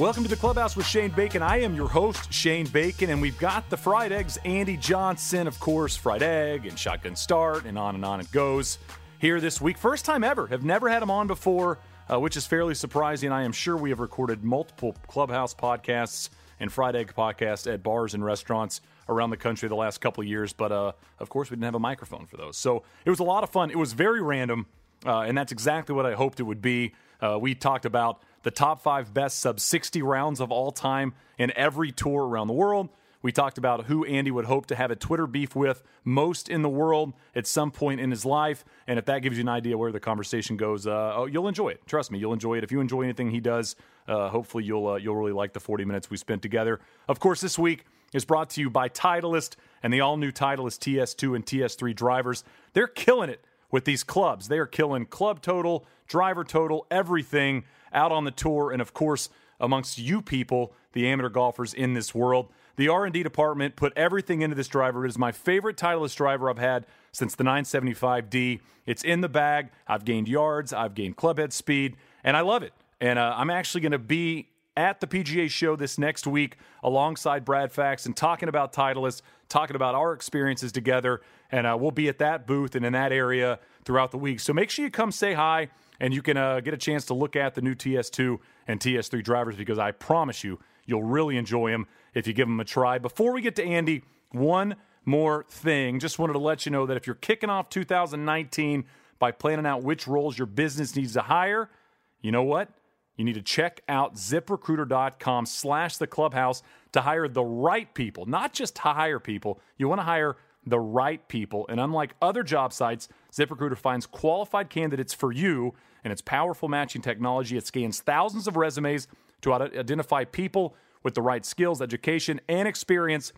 Welcome to the Clubhouse with Shane Bacon. I am your host, Shane Bacon, and we've got the Fried Eggs, Andy Johnson, of course, Fried Egg and Shotgun Start, and on and on it goes here this week. First time ever. Have never had him on before, uh, which is fairly surprising. I am sure we have recorded multiple Clubhouse podcasts and Fried Egg podcasts at bars and restaurants around the country the last couple of years, but uh, of course, we didn't have a microphone for those. So it was a lot of fun. It was very random, uh, and that's exactly what I hoped it would be. Uh, we talked about the top five best sub 60 rounds of all time in every tour around the world. We talked about who Andy would hope to have a Twitter beef with most in the world at some point in his life. And if that gives you an idea where the conversation goes, uh, oh, you'll enjoy it. Trust me, you'll enjoy it. If you enjoy anything he does, uh, hopefully you'll uh, you'll really like the 40 minutes we spent together. Of course, this week is brought to you by Titleist and the all new Titleist TS2 and TS3 drivers. They're killing it with these clubs. They are killing club total, driver total, everything out on the tour, and of course amongst you people, the amateur golfers in this world. The R&D department put everything into this driver. It is my favorite Titleist driver I've had since the 975D. It's in the bag. I've gained yards. I've gained clubhead speed, and I love it. And uh, I'm actually going to be at the PGA show this next week alongside Brad Faxon talking about Titleist, talking about our experiences together. And uh, we'll be at that booth and in that area throughout the week. So make sure you come say hi and you can uh, get a chance to look at the new TS2 and TS3 drivers because I promise you, you'll really enjoy them if you give them a try. Before we get to Andy, one more thing. Just wanted to let you know that if you're kicking off 2019 by planning out which roles your business needs to hire, you know what? You need to check out ziprecruiter.com slash the clubhouse to hire the right people, not just to hire people. You want to hire the right people. And unlike other job sites, ZipRecruiter finds qualified candidates for you and its powerful matching technology. It scans thousands of resumes to identify people with the right skills, education, and experience,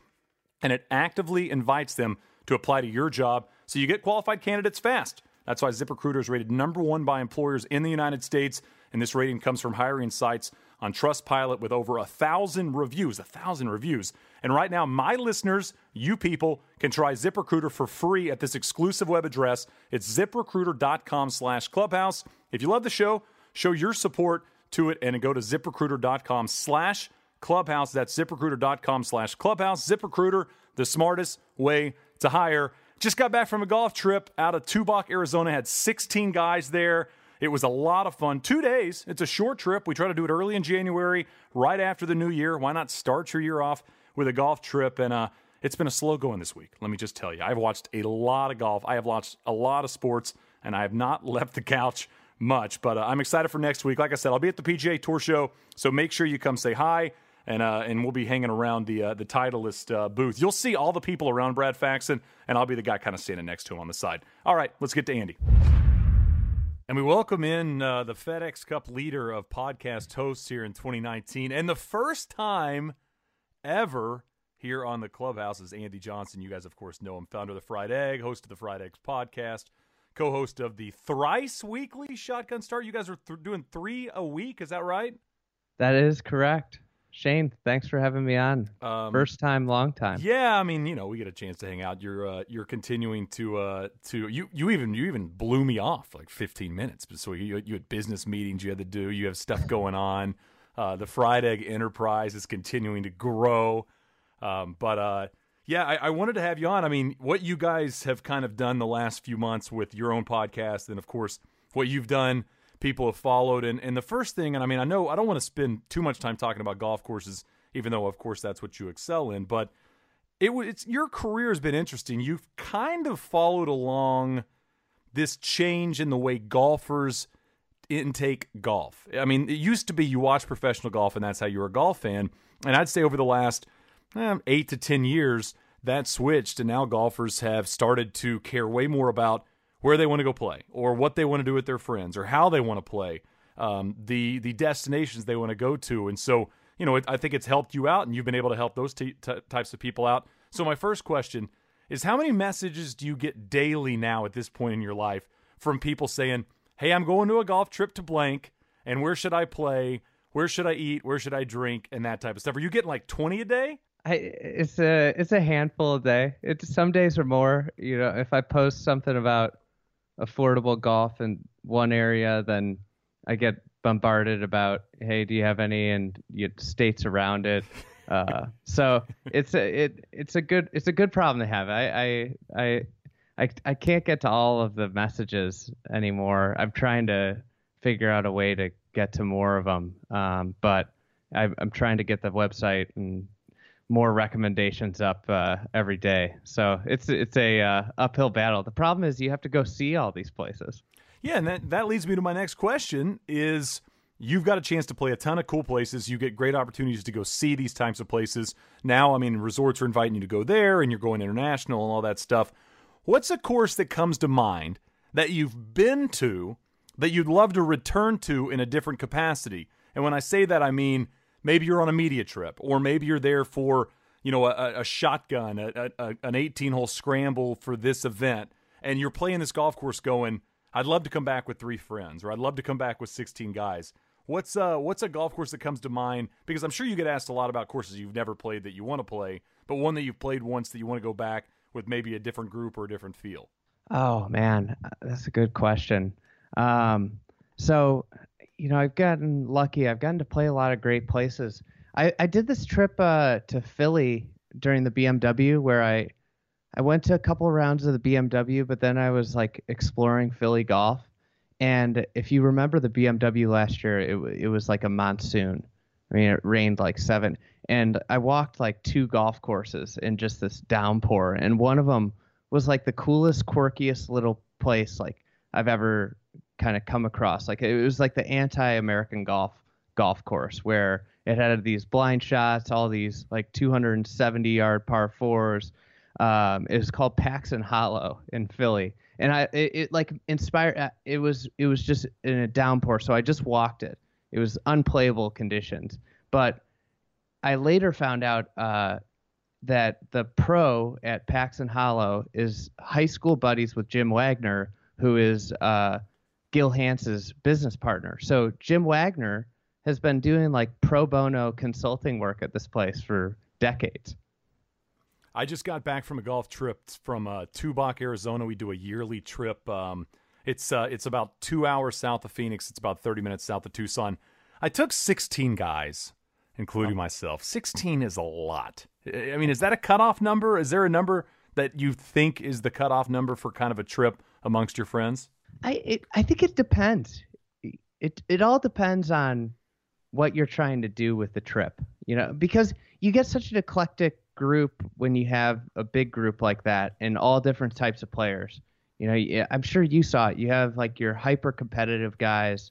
and it actively invites them to apply to your job so you get qualified candidates fast. That's why ZipRecruiter is rated number one by employers in the United States, and this rating comes from hiring sites on Trustpilot with over a thousand reviews. A thousand reviews. And right now, my listeners, you people, can try ZipRecruiter for free at this exclusive web address. It's ziprecruiter.com slash clubhouse. If you love the show, show your support to it and go to ziprecruiter.com slash clubhouse. That's ziprecruiter.com slash clubhouse. ZipRecruiter, the smartest way to hire. Just got back from a golf trip out of Tubac, Arizona. Had 16 guys there. It was a lot of fun. Two days. It's a short trip. We try to do it early in January, right after the new year. Why not start your year off with a golf trip? And uh, it's been a slow going this week. Let me just tell you. I've watched a lot of golf. I have watched a lot of sports, and I have not left the couch much. But uh, I'm excited for next week. Like I said, I'll be at the PGA Tour Show, so make sure you come say hi. And, uh, and we'll be hanging around the uh, the Titleist uh, booth. You'll see all the people around Brad Faxon, and I'll be the guy kind of standing next to him on the side. All right, let's get to Andy. And we welcome in uh, the FedEx Cup leader of podcast hosts here in 2019. And the first time ever here on the clubhouse is Andy Johnson. You guys, of course, know him, founder of the Fried Egg, host of the Fried Eggs podcast, co host of the thrice weekly Shotgun Start. You guys are th- doing three a week. Is that right? That is correct. Shane, thanks for having me on. Um, First time, long time. Yeah, I mean, you know, we get a chance to hang out. You're uh, you're continuing to uh, to you you even you even blew me off like 15 minutes. So you you had business meetings you had to do. You have stuff going on. Uh, the Fried Egg Enterprise is continuing to grow. Um, but uh, yeah, I, I, wanted to have you on. I mean, what you guys have kind of done the last few months with your own podcast, and of course, what you've done people have followed. And, and the first thing, and I mean, I know I don't want to spend too much time talking about golf courses, even though, of course, that's what you excel in. But it it's your career has been interesting. You've kind of followed along this change in the way golfers intake golf. I mean, it used to be you watch professional golf and that's how you were a golf fan. And I'd say over the last eh, eight to 10 years, that switched. And now golfers have started to care way more about where they want to go play or what they want to do with their friends or how they want to play, um, the the destinations they want to go to. And so, you know, it, I think it's helped you out and you've been able to help those t- t- types of people out. So my first question is how many messages do you get daily now at this point in your life from people saying, "Hey, I'm going to a golf trip to blank and where should I play? Where should I eat? Where should I drink?" and that type of stuff. Are you getting like 20 a day? I, it's a it's a handful a day. It's some days or more. You know, if I post something about affordable golf in one area, then I get bombarded about, hey, do you have any? And you states around it. Uh, so it's a it it's a good it's a good problem to have. I I I I, I can't get to all of the messages anymore. I'm trying to figure out a way to get to more of them, um, but I, I'm trying to get the website and more recommendations up uh, every day. So it's it's a uh, uphill battle. The problem is you have to go see all these places. Yeah, and that that leads me to my next question: is you've got a chance to play a ton of cool places. You get great opportunities to go see these types of places. Now, I mean, resorts are inviting you to go there, and you're going international and all that stuff. What's a course that comes to mind that you've been to that you'd love to return to in a different capacity? And when I say that, I mean maybe you're on a media trip, or maybe you're there for you know a, a shotgun, a, a, an 18 hole scramble for this event, and you're playing this golf course going. I'd love to come back with three friends, or I'd love to come back with 16 guys. What's uh what's a golf course that comes to mind? Because I'm sure you get asked a lot about courses you've never played that you want to play, but one that you've played once that you want to go back with maybe a different group or a different feel. Oh man, that's a good question. Um, so you know, I've gotten lucky. I've gotten to play a lot of great places. I, I did this trip uh, to Philly during the BMW where I I went to a couple rounds of the BMW, but then I was like exploring Philly golf and if you remember the BMW last year, it it was like a monsoon. I mean, it rained like seven, and I walked like two golf courses in just this downpour, and one of them was like the coolest, quirkiest little place like I've ever kind of come across. Like it was like the anti-American golf golf course where it had these blind shots, all these like 270 yard par fours. Um, it was called Paxon Hollow in Philly, and I it, it, like inspired. Uh, it was it was just in a downpour, so I just walked it. It was unplayable conditions, but I later found out uh, that the pro at Paxon Hollow is high school buddies with Jim Wagner, who is uh, Gil Hanse's business partner. So Jim Wagner has been doing like pro bono consulting work at this place for decades. I just got back from a golf trip from uh, Tubac, Arizona. We do a yearly trip. Um, it's uh, it's about two hours south of Phoenix. It's about thirty minutes south of Tucson. I took sixteen guys, including oh. myself. Sixteen is a lot. I mean, is that a cutoff number? Is there a number that you think is the cutoff number for kind of a trip amongst your friends? I it, I think it depends. It it all depends on what you're trying to do with the trip. You know, because you get such an eclectic group when you have a big group like that and all different types of players. You know, I'm sure you saw it. You have like your hyper competitive guys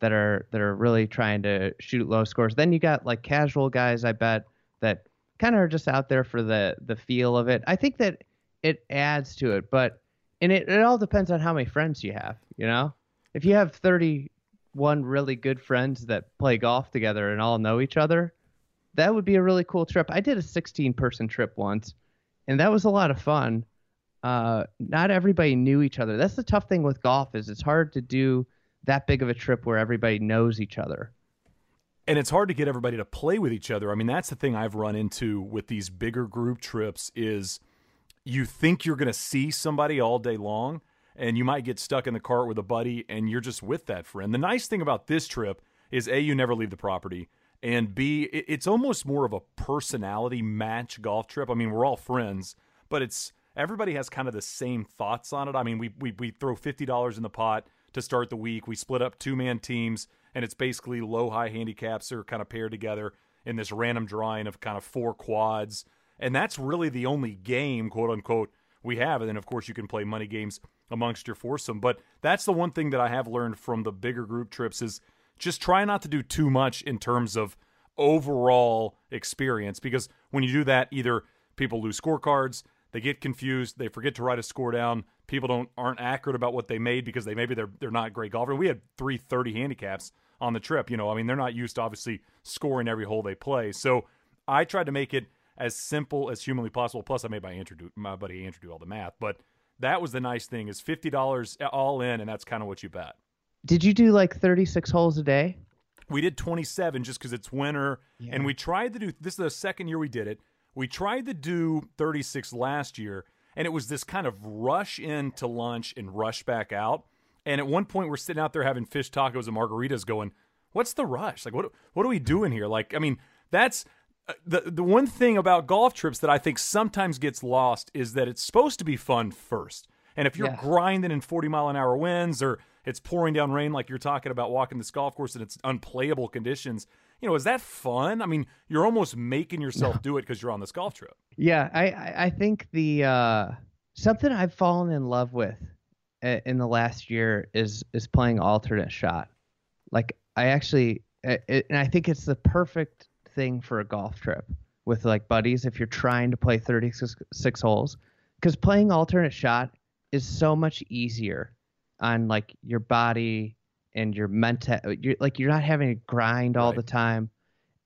that are that are really trying to shoot low scores. Then you got like casual guys, I bet, that kind of are just out there for the the feel of it. I think that it adds to it, but and it, it all depends on how many friends you have, you know? If you have 31 really good friends that play golf together and all know each other, that would be a really cool trip. I did a 16 person trip once, and that was a lot of fun. Uh, not everybody knew each other. That's the tough thing with golf is it's hard to do that big of a trip where everybody knows each other. And it's hard to get everybody to play with each other. I mean, that's the thing I've run into with these bigger group trips is you think you're going to see somebody all day long and you might get stuck in the cart with a buddy and you're just with that friend. The nice thing about this trip is A, you never leave the property and B, it's almost more of a personality match golf trip. I mean, we're all friends, but it's everybody has kind of the same thoughts on it. I mean, we we we throw fifty dollars in the pot to start the week. We split up two man teams, and it's basically low high handicaps are kind of paired together in this random drawing of kind of four quads, and that's really the only game, quote unquote, we have. And then of course you can play money games amongst your foursome. But that's the one thing that I have learned from the bigger group trips is just try not to do too much in terms of overall experience because when you do that, either people lose scorecards, they get confused, they forget to write a score down, people don't aren't accurate about what they made because they maybe they're they're not great golfers. We had three thirty handicaps on the trip. You know, I mean they're not used to obviously scoring every hole they play. So I tried to make it as simple as humanly possible. Plus I made my Andrew do, my buddy Andrew do all the math. But that was the nice thing is fifty dollars all in and that's kind of what you bet. Did you do like 36 holes a day? We did 27 just because it's winter, yeah. and we tried to do. This is the second year we did it. We tried to do 36 last year, and it was this kind of rush in to lunch and rush back out. And at one point, we're sitting out there having fish tacos and margaritas, going, what's the rush? Like, what what are we doing here? Like, I mean, that's uh, the the one thing about golf trips that I think sometimes gets lost is that it's supposed to be fun first. And if you're Yeah. grinding in 40 mile an hour winds or it's pouring down rain like you're talking about walking this golf course and it's unplayable conditions, you know, is that fun? I mean, you're almost making yourself do it because you're on this golf trip. Yeah, I I think the uh, something I've fallen in love with uh, in the last year is is playing alternate shot. Like I actually, uh, it, and I think it's the perfect thing for a golf trip with like buddies if you're trying to play 36 six holes, because playing alternate shot is so much easier on like your body and your mental. Uh, you're like you're not having to grind all Right. the time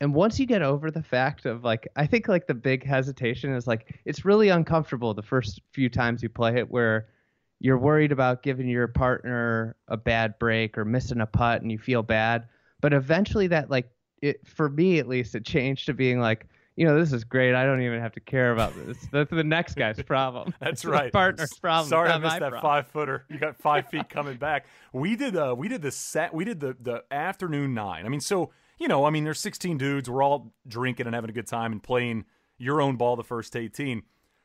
and once you get over the fact of like i think like the big hesitation is like it's really uncomfortable the first few times you play it where you're worried about giving your partner a bad break or missing a putt and you feel bad but eventually that like it for me at least it changed to being like you know this is great i don't even have to care about this that's the next guy's problem That's right. partner's problem Sorry, I missed that problem. five footer. You got five feet coming back. We did. Uh, we did the set. We did the the afternoon nine. I mean, so you know, I mean, there's 16 dudes. We're all drinking and having a good time and playing your own ball. The first 18.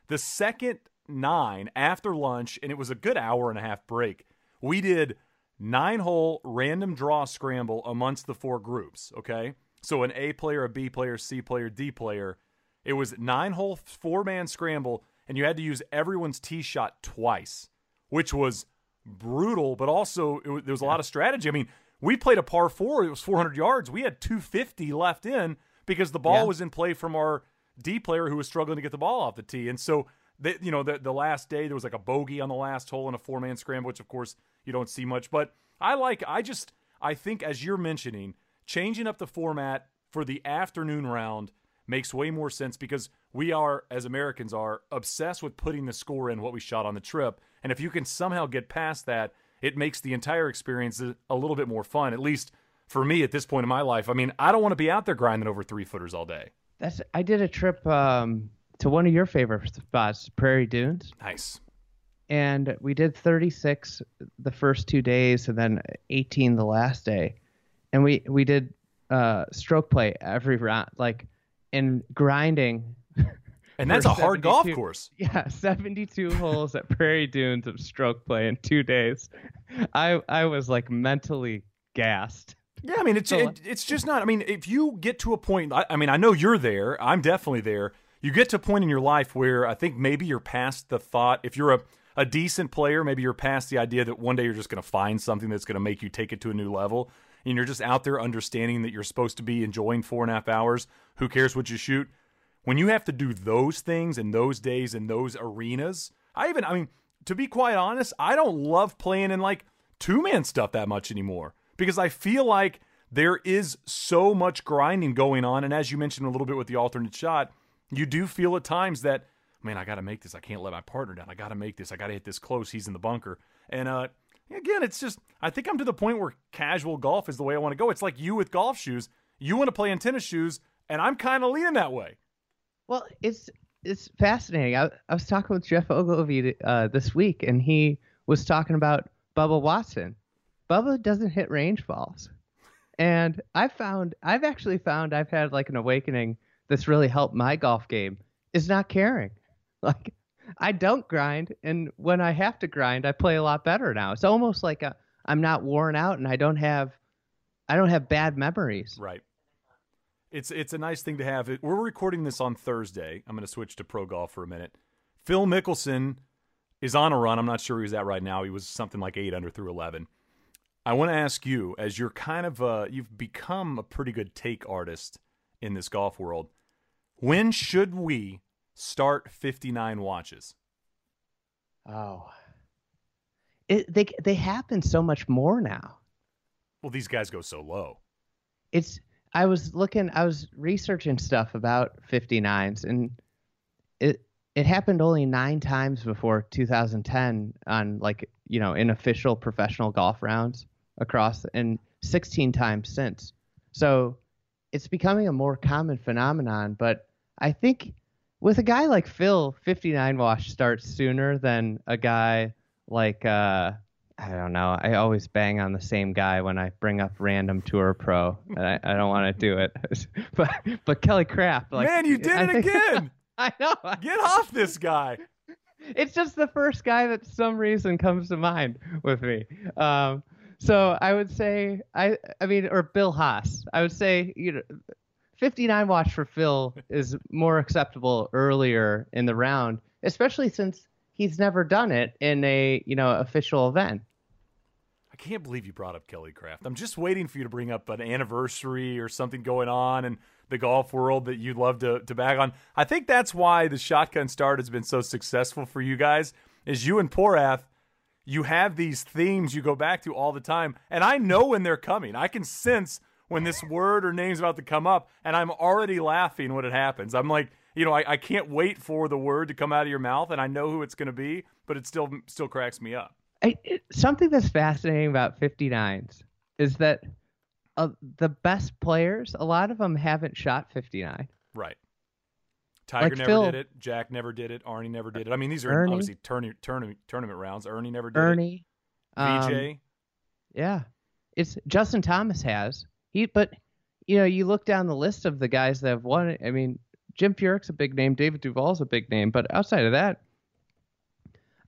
The second nine after lunch, and it was a good hour and a half break. We did nine hole random draw scramble amongst the four groups. Okay, so an A player, a B player, C player, D player. It was nine hole four man scramble, and you had to use everyone's tee shot twice, which was brutal, but also it was, there was a lot of strategy. I mean, we played a par four, it was 400 yards. We had 250 left in because the ball Yeah. was in play from our D player who was struggling to get the ball off the tee. And so, they, you know, the, the last day there was like a bogey on the last hole in a four man scramble, which of course you don't see much. But I like, I just, I think as you're mentioning, changing up the format for the afternoon round makes way more sense because we are, as Americans are, obsessed with putting the score in what we shot on the trip. And if you can somehow get past that, it makes the entire experience a little bit more fun, at least for me at this point in my life. I mean, I don't want to be out there grinding over three footers all day. that's i did a trip um, to one of your favorite spots prairie dunes Nice. and we did 36 the first two days and then 18 the last day and we we did uh stroke play every round like in grinding And that's a hard golf course. yeah 72 holes at prairie dunes of stroke play in two days i i was like mentally gassed Yeah, I mean it's So- it, it's just not. I mean, if you get to a point, I, I mean, I know you're there. I'm definitely there. You get to a point in your life where I think maybe you're past the thought. If you're a a decent player, maybe you're past the idea that one day you're just going to find something that's going to make you take it to a new level, and you're just out there understanding that you're supposed to be enjoying four and a half hours. Who cares what you shoot? When you have to do those things in those days in those arenas, I even, I mean, to be quite honest, I don't love playing in like two man stuff that much anymore because I feel like there is so much grinding going on. And as you mentioned a little bit with the alternate shot, you do feel at times that, man, I got to make this. I can't let my partner down. I got to make this. I got to hit this close. He's in the bunker. And uh, again, it's just, I think I'm to the point where casual golf is the way I want to go. It's like you with golf shoes. You want to play in tennis shoes, and I'm kind of leaning that way. Well, it's it's fascinating. I, I was talking with Geoff Ogilvy uh, this week, and he was talking about Bubba Watson. Bubba doesn't hit range balls, and I found I've actually found I've had like an awakening that's really helped my golf game is not caring. Like I don't grind, and when I have to grind, I play a lot better now. It's almost like i I'm not worn out, and I don't have I don't have bad memories. Right. It's it's a nice thing to have. We're recording this on Thursday. I'm going to switch to pro golf for a minute. Phil Mickelson is on a run. I'm not sure he's at right now. He was something like eight under through 11. I want to ask you, as you're kind of uh, you've become a pretty good take artist in this golf world. When should we start 59 watches? Oh, it they they happen so much more now. Well, these guys go so low. it's I was looking I was researching stuff about 59s and it it happened only 9 times before 2010 on like you know in official professional golf rounds across and 16 times since. So it's becoming a more common phenomenon, but I think with a guy like Phil, 59 wash starts sooner than a guy like uh I don't know. I always bang on the same guy when I bring up random tour pro, and I, I don't want to do it. but but Kelly Kraft, like Man, you did I it think- again. I know. Get off this guy. It's just the first guy that some reason comes to mind with me. Um, so I would say I I mean or Bill Haas. I would say you know 59 watch for Phil is more acceptable earlier in the round, especially since he's never done it in a you know official event. I can't believe you brought up Kelly Kraft. I'm just waiting for you to bring up an anniversary or something going on in the golf world that you'd love to, to bag on. I think that's why the shotgun start has been so successful for you guys. Is you and Porath, you have these themes you go back to all the time, and I know when they're coming. I can sense when this word or name's about to come up, and I'm already laughing when it happens. I'm like, you know, I, I can't wait for the word to come out of your mouth, and I know who it's going to be, but it still still cracks me up. I, it, something that's fascinating about 59s is that uh, the best players, a lot of them haven't shot 59. Right. Tiger Like never Phil- did it. Jack never did it. Arnie never did it. I mean, these are Ernie? obviously tournament tournament tournament rounds. Ernie never did Ernie, it. um, Vijay. Yeah, it's Justin Thomas has he, but you know, you look down the list of the guys that have won. it. I mean, Jim Furyk's a big name, David Duval's a big name, but outside of that,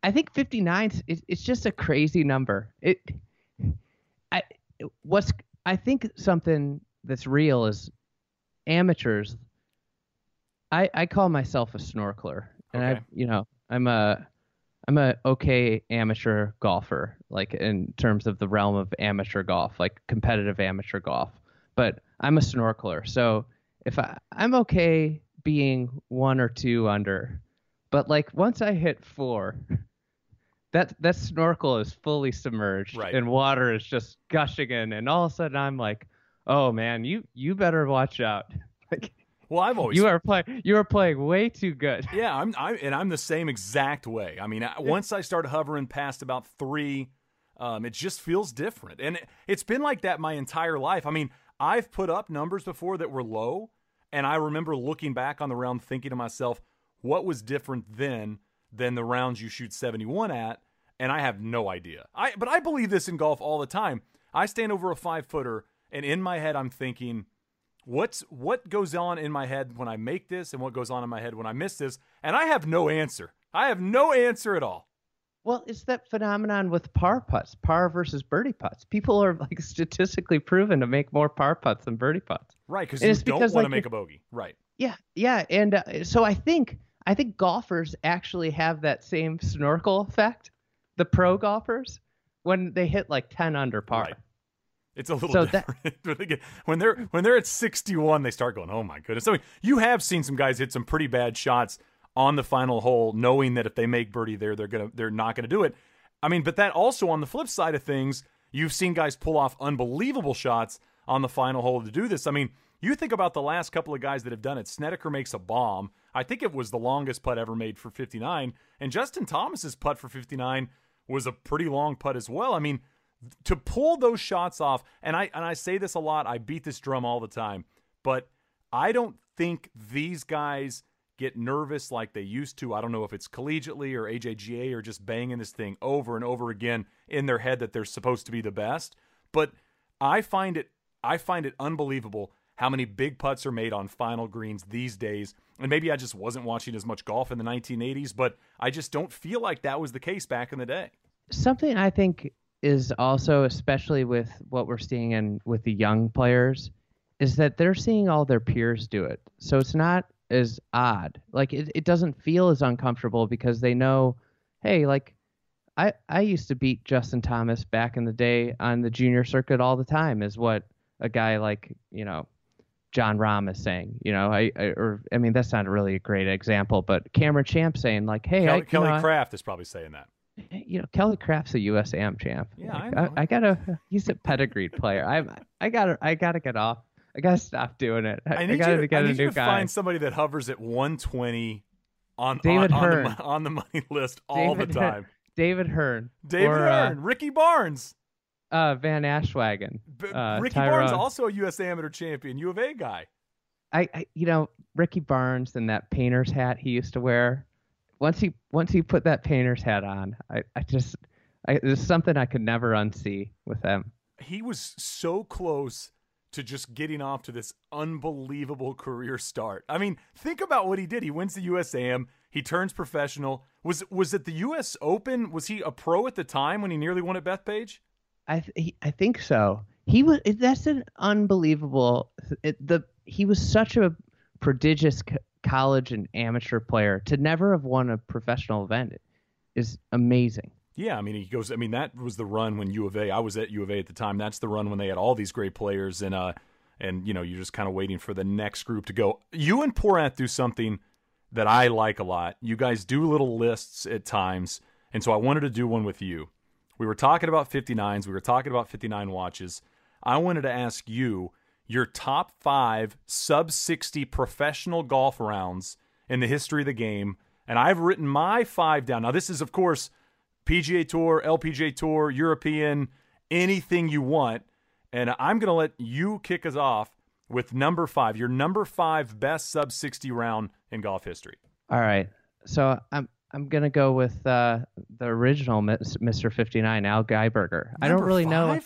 I think 59 is it's just a crazy number. It, I, what's I think something that's real is amateurs. I I call myself a snorkeler, and Okay. I you know I'm a I'm a okay amateur golfer, like in terms of the realm of amateur golf, like competitive amateur golf. But I'm a snorkeler, so if I I'm okay being one or two under, but like once I hit four, that that snorkel is fully submerged Right. and water is just gushing in, and all of a sudden I'm like, oh man, you you better watch out. Like Well, I've always you are playing you are playing way too good. Yeah, I'm, I and I'm the same exact way. I mean, I, once I start hovering past about three, um, it just feels different, and it, it's been like that my entire life. I mean, I've put up numbers before that were low, and I remember looking back on the round, thinking to myself, what was different then than the rounds you shoot 71 at, and I have no idea. I but I believe this in golf all the time. I stand over a five footer, and in my head, I'm thinking what's what goes on in my head when I make this and what goes on in my head when I miss this, and I have no answer. I have no answer at all. Well, it's that phenomenon with par putts, par versus birdie putts. People are like statistically proven to make more par putts than birdie putts. Right, because you don't want to make a bogey. Right. Yeah, yeah, and uh, so I think I think golfers actually have that same snorkel effect. The pro golfers when they hit like ten under par. Right. It's a little So that- different. When they get- when they're when they're at 61, they start going, "Oh my goodness." I mean, you have seen some guys hit some pretty bad shots on the final hole, knowing that if they make birdie there, they're gonna they're not gonna do it. I mean, but that also on the flip side of things, you've seen guys pull off unbelievable shots on the final hole to do this. I mean, you think about the last couple of guys that have done it. Snedeker makes a bomb. I think it was the longest putt ever made for 59, and Justin Thomas's putt for 59 was a pretty long putt as well. I mean, to pull those shots off, and I and I say this a lot, I beat this drum all the time, but I don't think these guys get nervous like they used to. I don't know if it's collegiately or AJGA or just banging this thing over and over again in their head that they're supposed to be the best. But I find it I find it unbelievable how many big putts are made on final greens these days. And maybe I just wasn't watching as much golf in the 1980s, but I just don't feel like that was the case back in the day. Something I think is also, especially with what we're seeing in with the young players, is that they're seeing all their peers do it. So it's not as odd. Like it, it doesn't feel as uncomfortable because they know, hey, like I I used to beat Justin Thomas back in the day on the junior circuit all the time, is what a guy like you know Jon Rahm is saying. You know, I, I or I mean that's not really a great example, but Cameron Champ saying like, hey, Kelly, you Kelly know, I- Kraft is probably saying that. You know, Kelly Kraft's a U.S. Am champ. Yeah, I Like, know. I, gotta. He's a pedigreed player. I, I gotta. I gotta get off. I gotta stop doing it. I, I need gotta you to, get I a need you new to guy. find somebody that hovers at 120 on David on, on, the, Hearn. on the money list all David the Hearn. time. David Hearn. David or, uh, Hearn, Ricky Barnes. Uh, Van Aswegen. B- uh, Ricky Tyrone. Barnes, also a U.S. amateur champion, U of A guy. I, I, you know, Ricky Barnes and that painter's hat he used to wear. Once he, once he put that painter's hat on, I, I just, I, it's something I could never unsee with him. He was so close to just getting off to this unbelievable career start. I mean, think about what he did. He wins the USAM. He turns professional. Was was it the U.S. Open? Was he a pro at the time when he nearly won at Bethpage? I th- I think so. He was. That's an unbelievable. It, the he was such a prodigious college and amateur player to never have won a professional event is amazing. Yeah, I mean, he goes. I mean, that was the run when U of A. I was at U of A at the time. That's the run when they had all these great players, and uh, and you know, you're just kind of waiting for the next group to go. You and Porath do something that I like a lot. You guys do little lists at times, and so I wanted to do one with you. We were talking about 59s. We were talking about 59 watches. I wanted to ask you your top five sub 60 professional golf rounds in the history of the game, and I've written my five down. Now, this is of course PGA Tour, LPGA Tour, European, anything you want. And I'm going to let you kick us off with number five, your number five best sub 60 round in golf history. All right. So I'm I'm gonna go with uh, the original Mr. 59, Al Geiberger. Number I don't really five? know.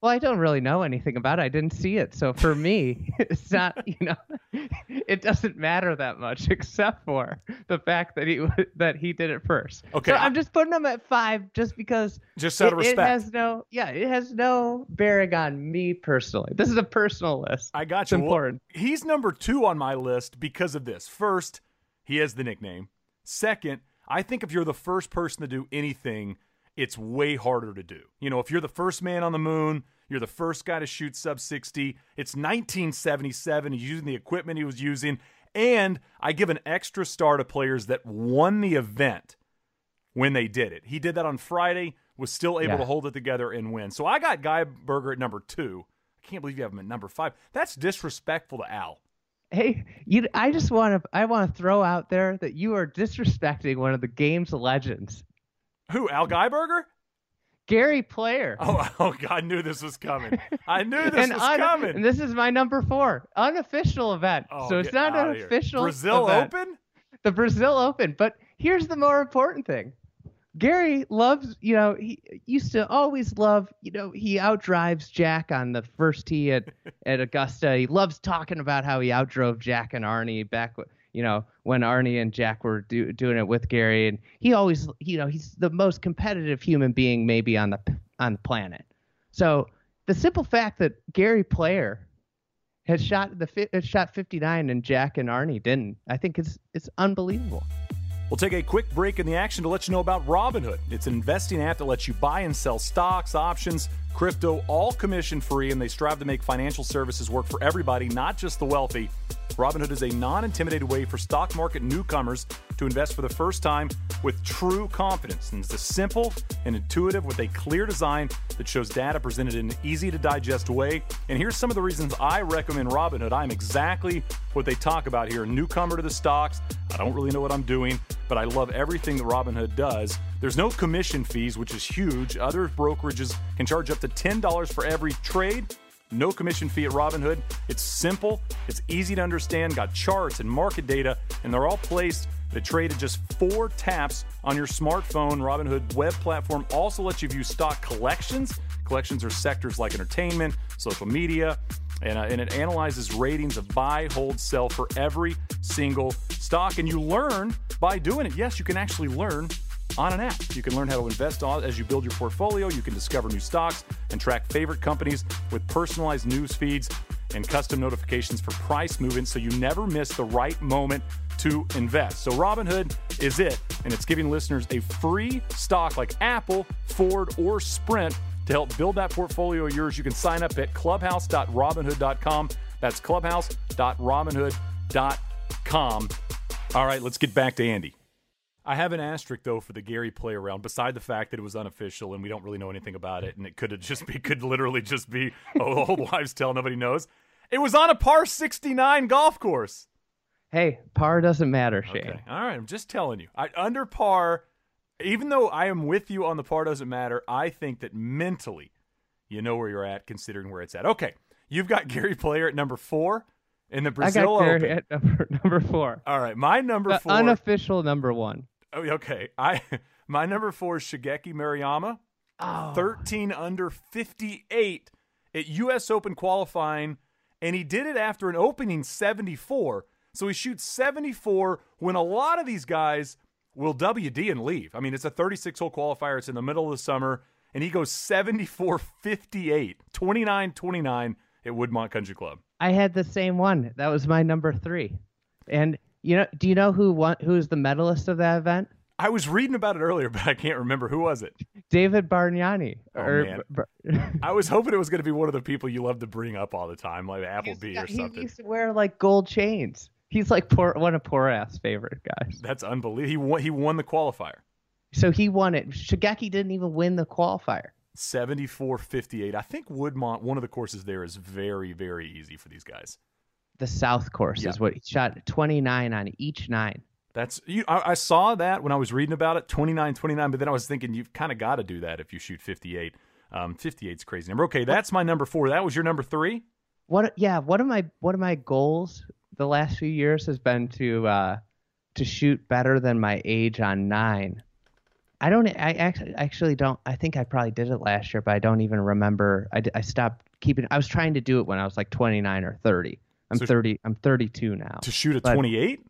Well, I don't really know anything about it. I didn't see it, so for me, it's not. You know, it doesn't matter that much, except for the fact that he that he did it first. Okay, so I'm just putting him at five, just because. Just out of it, it has no. Yeah, it has no bearing on me personally. This is a personal list. I got It's you. Well, important. he's number two on my list because of this. First, he has the nickname. Second, I think if you're the first person to do anything, it's way harder to do. You know, if you're the first man on the moon, you're the first guy to shoot sub 60. It's 1977. He's using the equipment he was using. And I give an extra star to players that won the event when they did it. He did that on Friday, was still able Yeah. to hold it together and win. So I got Geiberger at number two. I can't believe you have him at number five. That's disrespectful to Al. Hey, you. I just want to. I want to throw out there that you are disrespecting one of the game's legends, Who? Al Geiberger? Gary Player. Oh, oh God! I knew this was coming. I knew this was un- coming. And this is my number four, unofficial event. Oh, so it's not an official Brazil event. Open. The Brazil Open. But here's the more important thing. Gary loves, you know, he used to always love, you know, he outdrives Jack on the first tee at, at Augusta. He loves talking about how he outdrove Jack and Arnie back, you know, when Arnie and Jack were do, doing it with Gary. And he always, you know, he's the most competitive human being maybe on the on the planet. So the simple fact that Gary Player has shot the has shot 59 and Jack and Arnie didn't, I think it's it's unbelievable. We'll take a quick break in the action to let you know about Robinhood. It's an investing app that lets you buy and sell stocks, options, crypto, all commission free, and they strive to make financial services work for everybody, not just the wealthy. Robinhood is a non intimidated way for stock market newcomers to invest for the first time with true confidence. And it's simple and intuitive with a clear design that shows data presented in an easy to digest way. And here's some of the reasons I recommend Robinhood. I'm exactly what they talk about here. Newcomer to the stocks. I don't really know what I'm doing, but I love everything that Robinhood does. There's no commission fees, which is huge. Other brokerages can charge up to $10 for every trade. No commission fee at Robinhood. It's simple, it's easy to understand, got charts and market data, and they're all placed to trade at just four taps on your smartphone. Robinhood web platform also lets you view stock collections. Collections are sectors like entertainment, social media, and, uh, and it analyzes ratings of buy, hold, sell for every single stock. And you learn by doing it. Yes, you can actually learn on an app. You can learn how to invest as you build your portfolio. You can discover new stocks and track favorite companies with personalized news feeds and custom notifications for price movements so you never miss the right moment to invest. So Robinhood is it, and it's giving listeners a free stock like Apple, Ford, or Sprint to help build that portfolio of yours. You can sign up at clubhouse.robinhood.com. That's clubhouse.robinhood.com. All right, let's get back to Andy. I have an asterisk though for the Gary Player round. Beside the fact that it was unofficial and we don't really know anything about it, and it could have just be could literally just be oh, old wives' tale nobody knows. It was on a par sixty nine golf course. Hey, par doesn't matter, Shane. Okay, all right. I'm just telling you. I, under par, even though I am with you on the par doesn't matter, I think that mentally, you know where you're at considering where it's at. Okay, you've got Gary Player at number four in the Brazil I got Gary Open. at number, number four. All right, my number The four. unofficial number one. Oh, okay. I my number four is Shigeki Maruyama. Oh. 13 under 58 at U.S. Open qualifying, and he did it after an opening 74. So he shoots 74 when a lot of these guys will WD and leave. I mean, it's a 36 hole qualifier, it's in the middle of the summer, and he goes 74 58, 29 29 at Woodmont Country Club. I had the same one. That was my number three. And you know, do you know who won? Who is the medalist of that event? I was reading about it earlier, but I can't remember who was it. David Bargnani. Oh, or, man. I was hoping it was going to be one of the people you love to bring up all the time, like Applebee got, or something. He used to wear like gold chains. He's like poor, one of Porath's favorite guys. That's unbelievable. He won. He won the qualifier. So he won it. Shigeki didn't even win the qualifier. 74-58. I think Woodmont, one of the courses there, is very, very easy for these guys. The South course Yeah. is what he shot 29 on each nine. That's you. I, I saw that when I was reading about it, 29-29, But then I was thinking you've kind of got to do that if you shoot 58. Um, 58's crazy number. Okay, that's my number four. That was your number three. What? Yeah. One of my one of my goals the last few years has been to uh, to shoot better than my age on nine. I don't. I actually actually don't. I think I probably did it last year, but I don't even remember. I stopped keeping. I was trying to do it when I was like 29 or 30. I'm So- 30. I'm 32 now. To shoot a 28.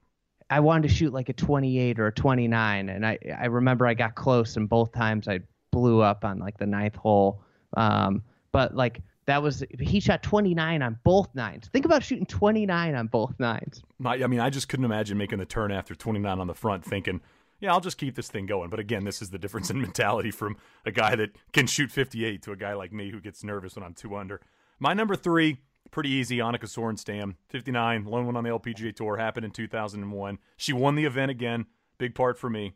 I wanted to shoot like a 28 or a 29, and I I remember I got close, and both times I blew up on like the ninth hole. Um, but like that was he shot 29 on both nines. Think about shooting 29 on both nines. My, I mean, I just couldn't imagine making the turn after 29 on the front, thinking, "Yeah, I'll just keep this thing going." But again, this is the difference in mentality from a guy that can shoot 58 to a guy like me who gets nervous when I'm two under. My number three, pretty easy. Annika Sorenstam, 59, lone one on the LPGA Tour, happened in 2001. She won the event again. Big part for me.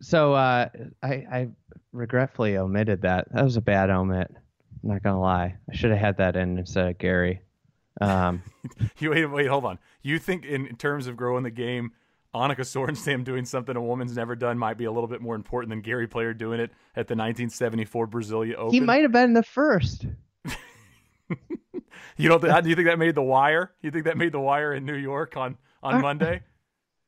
So uh, I I regretfully omitted that. That was a bad omit. I'm not gonna lie. I should have had that in instead of Gary. Um, You wait, wait, hold on. You think in, in terms of growing the game, Annika Sorenstam doing something a woman's never done might be a little bit more important than Gary Player doing it at the 1974 Brasilia Open? he might have been the first. You don't? Th- do you think that made the wire? You think that made the wire in New York on on Uh, Monday?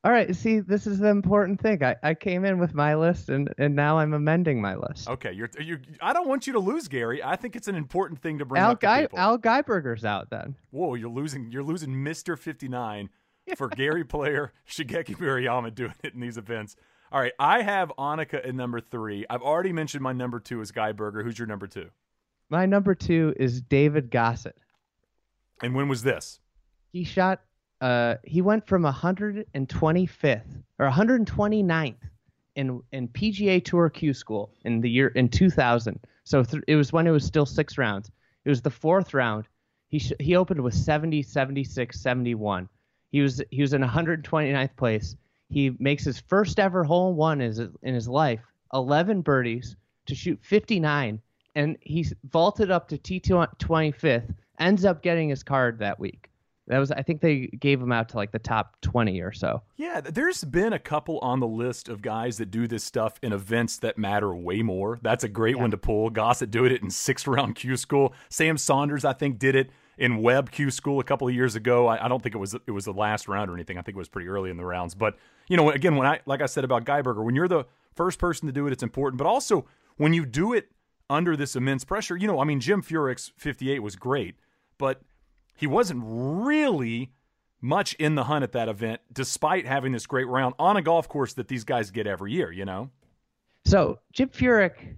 All right. See, this is the important thing. I, I came in with my list, and, and now I'm amending my list. Okay, you're you. I don't want you to lose, Gary. I think it's an important thing to bring Al up to people. Al Geiberger's out then. Whoa, you're losing. You're losing Mister 59 for Gary Player, Shigeki Maruyama doing it in these events. All right, I have Annika at number three. I've already mentioned my number two is Geiberger. Who's your number two? My number two is David Gossett. And when was this? He shot. Uh, he went from 125th or 129th in in PGA Tour Q School in the year in 2000. So th- it was when it was still six rounds. It was the fourth round. He sh- he opened with 70, 76, 71. He was he was in 129th place. He makes his first ever hole in one his, in his life, 11 birdies to shoot 59, and he's vaulted up to T25th. Ends up getting his card that week. That was I think they gave him out to like the top 20 or so. Yeah, there's been a couple on the list of guys that do this stuff in events that matter way more. That's a great one to pull. Gossett doing it in sixth round Q school. Sam Saunders, I think, did it in Web Q school a couple of years ago. I, I don't think it was it was the last round or anything. I think it was pretty early in the rounds. But you know, again, when I like I said about Geiberger, when you're the first person to do it, it's important. But also when you do it under this immense pressure, you know, I mean, Jim Furyk's 58 was great, but he wasn't really much in the hunt at that event, despite having this great round on a golf course that these guys get every year. You know, So Jim Furyk,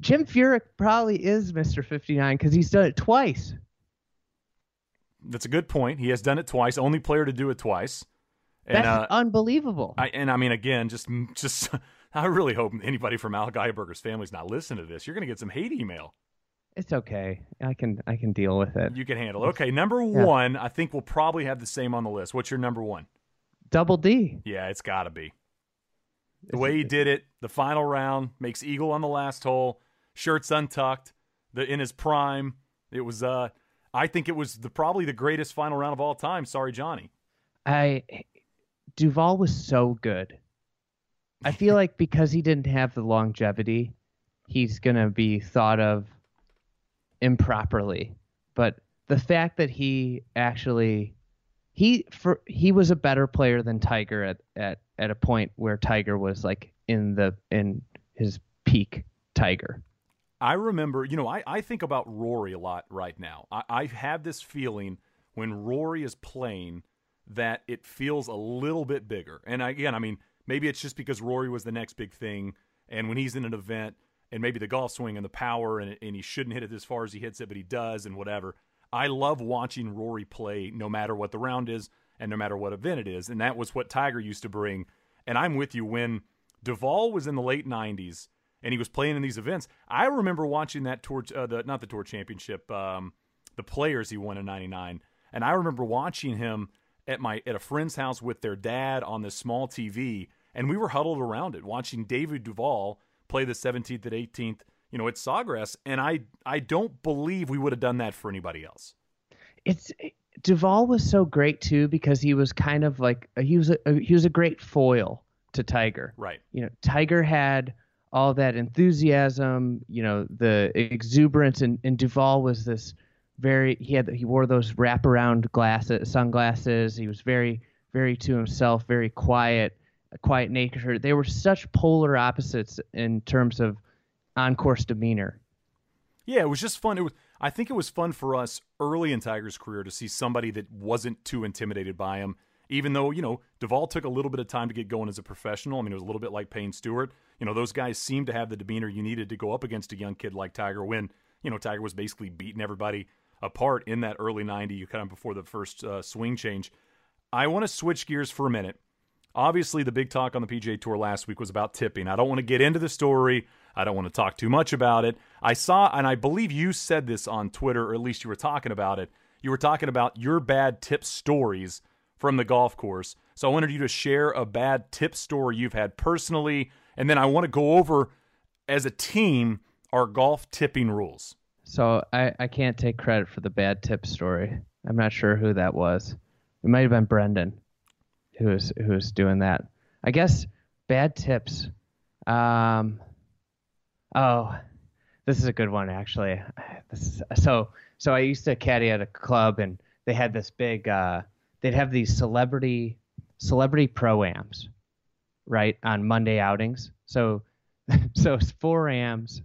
Jim Furyk probably is Mr. 59 because he's done it twice. that's a good point. He has done it twice, only player to do it twice. And That's uh, unbelievable. I and I mean, again, just just I really hope anybody from Al Geiberger's family's not listening to this. You're going to get some hate email. It's okay. I can I can deal with it. You can handle. it. Okay, number one, I think we'll probably have the same on the list. What's your number one? Double D. Yeah, it's got to be. The way he did it, the final round makes eagle on the last hole, shirts untucked, the in his prime. It was uh I think it was the probably the greatest final round of all time. Sorry, Johnny. I Duval was so good. I feel like because he didn't have the longevity, he's gonna be thought of improperly. But the fact that he actually he for he was a better player than Tiger at at at a point where Tiger was like in the in his peak Tiger. I remember, you know, I, I think about Rory a lot right now. I, I have this feeling when Rory is playing that it feels a little bit bigger. And again, I mean, maybe it's just because Rory was the next big thing. And when he's in an event and maybe the golf swing and the power and, and he shouldn't hit it as far as he hits it, but he does and whatever. I love watching Rory play no matter what the round is and no matter what event it is. And that was what Tiger used to bring. And I'm with you when Duval was in the late 90s and he was playing in these events. I remember watching that tour, uh, the not the tour championship, um, the players he won in '99, and I remember watching him at my at a friend's house with their dad on this small TV, and we were huddled around it watching David Duval play the 17th and 18th, you know, at Sawgrass, and I I don't believe we would have done that for anybody else. It's Duval was so great too because he was kind of like he was a he was a great foil to Tiger. Right. You know, Tiger had all that enthusiasm, you know, the exuberance, and, and Duval was this very he had he wore those wraparound glasses sunglasses. He was very very to himself, very quiet, quiet nature. They were such polar opposites in terms of on course demeanor. Yeah, it was just fun. It was I think it was fun for us early in Tiger's career to see somebody that wasn't too intimidated by him even though, you know, Duval took a little bit of time to get going as a professional. I mean, it was a little bit like Payne Stewart. You know, those guys seemed to have the demeanor you needed to go up against a young kid like Tiger when, you know, Tiger was basically beating everybody apart in that early 90, kind of before the first uh, swing change. I want to switch gears for a minute. Obviously, the big talk on the PGA Tour last week was about tipping. I don't want to get into the story. I don't want to talk too much about it. I saw, and I believe you said this on Twitter, or at least you were talking about it. You were talking about your bad tip stories from the golf course. So I wanted you to share a bad tip story you've had personally, and then I want to go over as a team our golf tipping rules. So I, I can't take credit for the bad tip story. I'm not sure who that was. It might have been Brendan who was who was doing that. I guess bad tips. Um, oh, this is a good one actually. Is so so I used to caddy at a club and they had this big uh, they'd have these celebrity celebrity proams, right, on Monday outings. So so it's four ams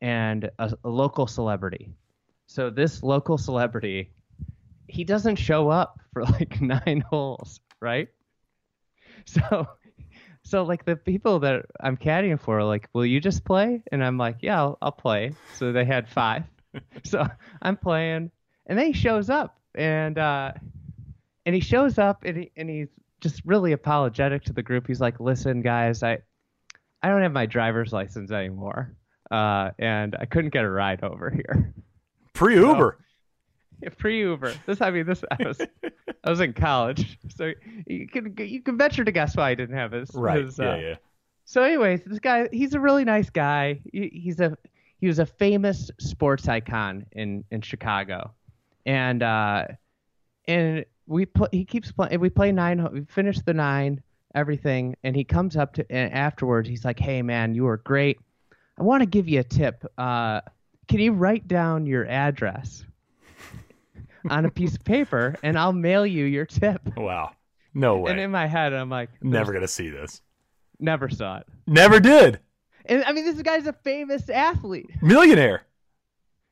and a, a local celebrity. So this local celebrity, he doesn't show up for like nine holes, right? So so like the people that I'm caddying for are like, "Will you just play?" And I'm like, "Yeah, I'll, I'll play." So they had five. so I'm playing, and then he shows up, and uh, and he shows up and he, and he's just really apologetic to the group. He's like, "Listen, guys, I I don't have my driver's license anymore, uh, and I couldn't get a ride over here." Pre Uber. So, yeah, pre Uber. This I mean this I was I was in college, so you can you can venture to guess why I didn't have his right. His, yeah, uh, yeah. So, anyways, this guy he's a really nice guy. He, he's a he was a famous sports icon in in Chicago, and uh, and we play. He keeps playing. We play nine. We finish the nine, everything, and he comes up to and afterwards. He's like, "Hey, man, you were great. I want to give you a tip. Uh, can you write down your address on a piece of paper, and I'll mail you your tip." Wow. No way. And in my head, I'm like, Never going to see this. never saw it. Never did. And I mean, this guy's a famous athlete. Millionaire.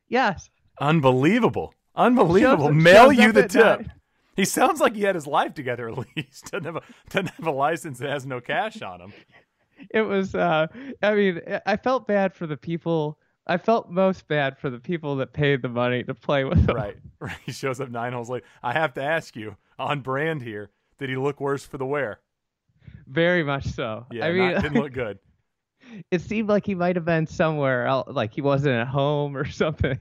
Yes. Unbelievable. Unbelievable. Shows- Mail shows you the tip. nine. He sounds like he had his life together at least. Doesn't have a, doesn't have a license that has no cash on him. it was uh i mean i felt bad for the people i felt most bad for the people that paid the money to play with him Right. right. He shows up nine holes late. I have to ask you, on brand here, did he look worse for the wear? very much so Yeah, i mean not, didn't look good. it seemed like he might have been somewhere else like he wasn't at home or something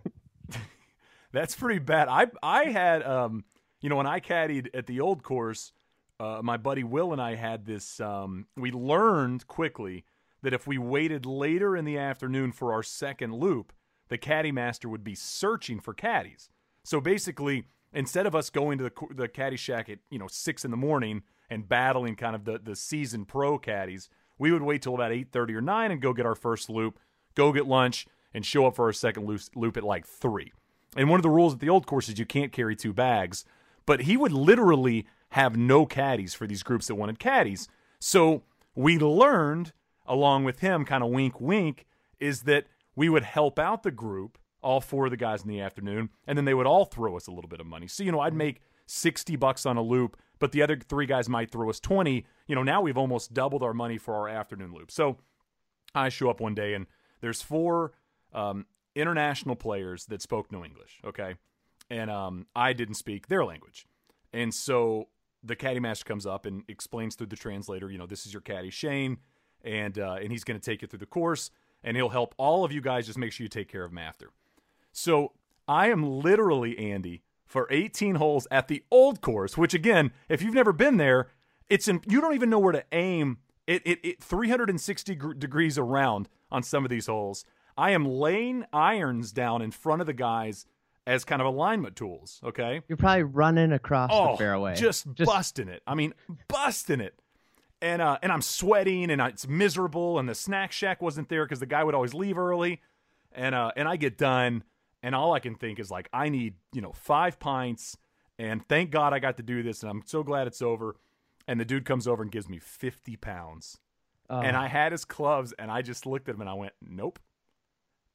That's pretty bad. I I had um you know when I caddied at the old course, uh, my buddy Will and I had this. Um, we learned quickly that if we waited later in the afternoon for our second loop, the caddy master would be searching for caddies. So basically, instead of us going to the the caddy shack at you know six in the morning and battling kind of the the season pro caddies, we would wait till about eight thirty or nine and go get our first loop, go get lunch, and show up for our second loop, loop at like three. And one of the rules at the old course is you can't carry two bags. But he would literally have no caddies for these groups that wanted caddies. So we learned, along with him, kind of wink, wink, is that we would help out the group, all four of the guys in the afternoon, and then they would all throw us a little bit of money. So, you know, I'd make 60 bucks on a loop, but the other three guys might throw us 20. You know, now we've almost doubled our money for our afternoon loop. So I show up one day and there's four um, international players that spoke no English, okay? And um, I didn't speak their language. And so the caddy master comes up and explains through the translator, you know, this is your caddy Shane, and uh, and he's going to take you through the course, and he'll help all of you guys. Just make sure you take care of him after. So I am literally Andy for 18 holes at the old course, which again, if you've never been there, it's in, you don't even know where to aim. It, it, it 360 degrees around on some of these holes. I am laying irons down in front of the guys as kind of alignment tools. Okay, you're probably running across oh, the fairway, just, just busting it. I mean, busting it. And uh, and I'm sweating and it's miserable. And the snack shack wasn't there because the guy would always leave early. And uh, and I get done and all I can think is like I need you know five pints. And thank God I got to do this, and I'm so glad it's over. And the dude comes over and gives me 50 pounds. Uh, and I had his clubs, and I just looked at him and I went, nope.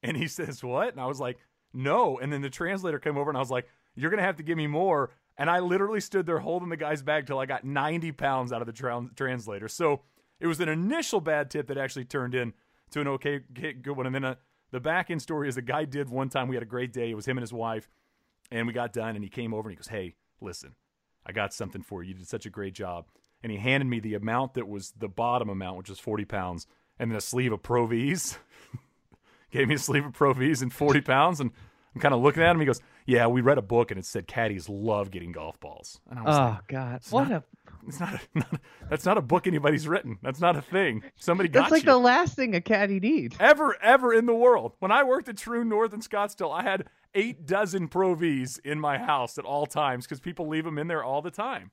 And he says, what? And I was like, no. And then the translator came over and I was like, you're going to have to give me more. And I literally stood there holding the guy's bag till I got 90 pounds out of the tra- translator. So it was an initial bad tip that actually turned in to an okay, good one. And then uh, the back end story is the guy did one time. We had a great day. It was him and his wife. And we got done and he came over and he goes, Hey, listen, I got something for you. You did such a great job. And he handed me the amount that was the bottom amount, which was 40 pounds, and then a sleeve of Pro V's. Gave me a sleeve of Pro V's and 40 pounds. And I'm kind of looking at him. He goes, "Yeah, we read a book and it said caddies love getting golf balls." And I was oh like, God, what not, a it's not, a, not that's not a book anybody's written. That's not a thing. Somebody got That's like you. the last thing a caddy needs ever ever in the world. When I worked at Troon North in Scottsdale, I had eight dozen Pro V's in my house at all times because people leave them in there all the time.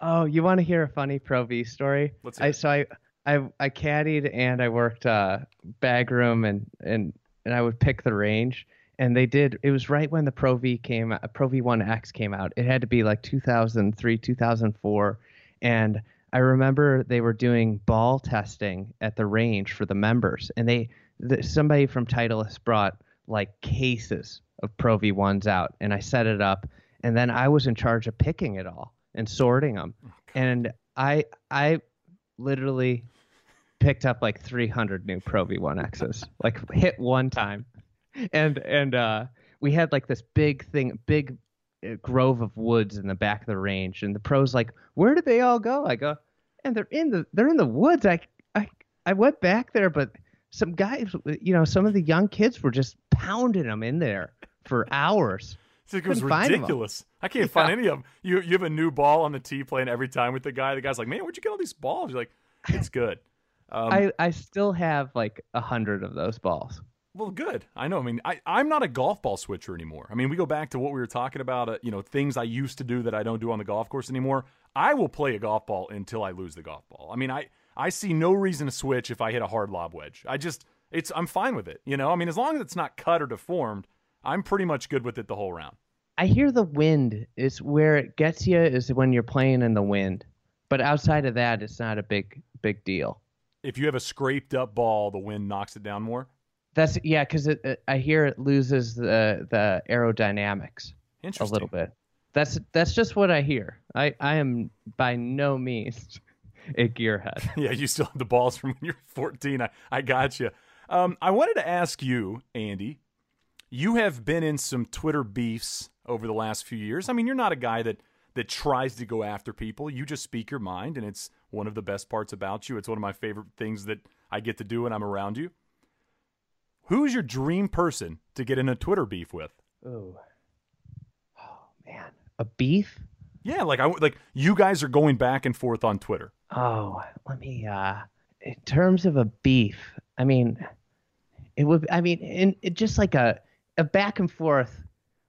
Oh, you want to hear a funny Pro V story? Let's I so I I I caddied and I worked uh, bag room and and and I would pick the range and they did it was right when the pro v came uh, pro v1x came out. It had to be like 2003 2004 and i remember they were doing ball testing at the range for the members and they the, somebody from titleist brought like cases of pro v1s out and i set it up and then i was in charge of picking it all and sorting them oh, and i i literally picked up like 300 new pro v1x's like hit one time and and uh, we had like this big thing, big uh, grove of woods in the back of the range, and the pros like, where did they all go? I go, and they're in the they're in the woods. I I I went back there, but some guys, you know, some of the young kids were just pounding them in there for hours. It was ridiculous. I can't yeah. find any of them. You you have a new ball on the tee playing every time with the guy. The guy's like, "Man, where'd you get all these balls?" You're like, "It's good." Um, I I still have like a hundred of those balls. Well, good. I know. I mean, I, I'm not a golf ball switcher anymore. I mean, we go back to what we were talking about, uh, you know, things I used to do that I don't do on the golf course anymore. I will play a golf ball until I lose the golf ball. I mean, I, I see no reason to switch if I hit a hard lob wedge. I just, it's, I'm fine with it. You know, I mean, as long as it's not cut or deformed, I'm pretty much good with it the whole round. I hear the wind is where it gets you is when you're playing in the wind. But outside of that, it's not a big, big deal. If you have a scraped up ball, the wind knocks it down more? That's yeah, because I hear it loses the the aerodynamics a little bit. That's that's just what I hear. I I am by no means a gearhead. yeah, you still have the balls from when you're 14. I I got you. Um, I wanted to ask you, Andy. You have been in some Twitter beefs over the last few years. I mean, you're not a guy that that tries to go after people. You just speak your mind, and it's one of the best parts about you. It's one of my favorite things that I get to do when I'm around you. Who's your dream person to get in a Twitter beef with? Oh, oh man, a beef? Yeah, like I like you guys are going back and forth on Twitter. Oh, let me. uh In terms of a beef, I mean, it would. I mean, in it just like a a back and forth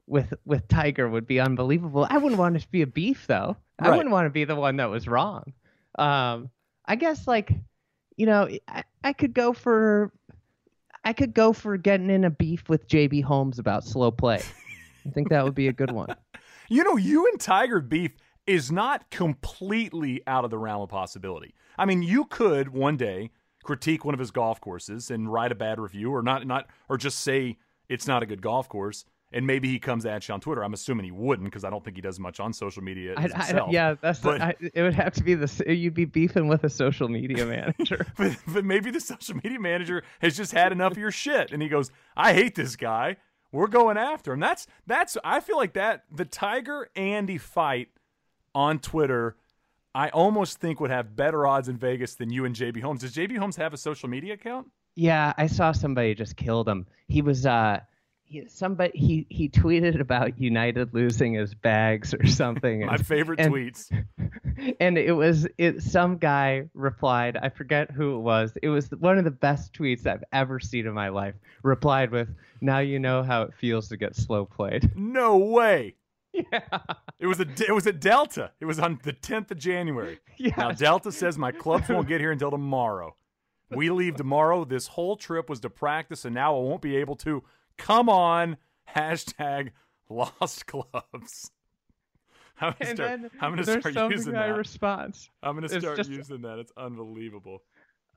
with with Tiger would be unbelievable. I wouldn't want it to be a beef though. Right. I wouldn't want to be the one that was wrong. Um, I guess like, you know, I, I could go for I could go for getting in a beef with JB Holmes about slow play. I think that would be a good one. you know, you and Tiger beef is not completely out of the realm of possibility. I mean, you could one day critique one of his golf courses and write a bad review, or not not or just say it's not a good golf course. And maybe he comes at you on Twitter. I'm assuming he wouldn't because I don't think he does much on social media I. I, yeah, that's but, the, I, it. Would have to be the you'd be beefing with a social media manager. but, but maybe the social media manager has just had enough of your shit, and he goes, "I hate this guy. We're going after him." That's that's. I feel like that the Tiger Andy fight on Twitter. I almost think would have better odds in Vegas than you and JB Holmes. Does JB Holmes have a social media account? Yeah, I saw somebody just killed him. He was uh he, somebody he he tweeted about United losing his bags or something. My favorite and, tweets. And it was it some guy replied, I forget who it was. It was one of the best tweets I've ever seen in my life. Replied with, "Now you know how it feels to get slow played." No way. Yeah. It was a it was a Delta. It was on the 10th of January. Yeah. Now Delta says my clubs won't get here until tomorrow. We leave tomorrow. This whole trip was to practice, and now I won't be able to. Come on, hashtag lost gloves. I'm gonna And start, I'm gonna there's start using that. response. I'm gonna start just- using that. It's unbelievable.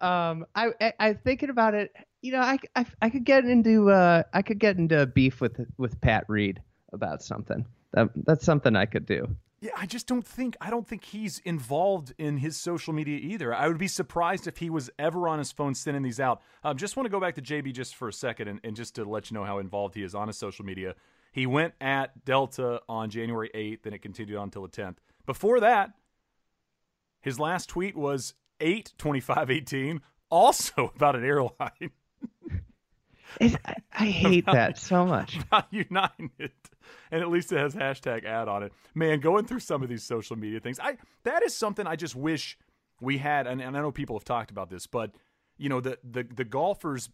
um I, I I thinking about it you know I, I, I could get into uh I could get into beef with with Pat Reed about something that that's something I could do Yeah, I just don't think I don't think he's involved in his social media either. I would be surprised if he was ever on his phone sending these out. Um, just want to go back to JB just for a second and, and just to let you know how involved he is on his social media. He went at Delta on January 8th, and it continued on until the 10th. Before that, his last tweet was 8 25 18, also about an airline. It, I, I hate that so much United, and at least it has hashtag ad on it. Man, going through some of these social media things, I that is something I just wish we had. And, and I know people have talked about this, but you know the the the golfers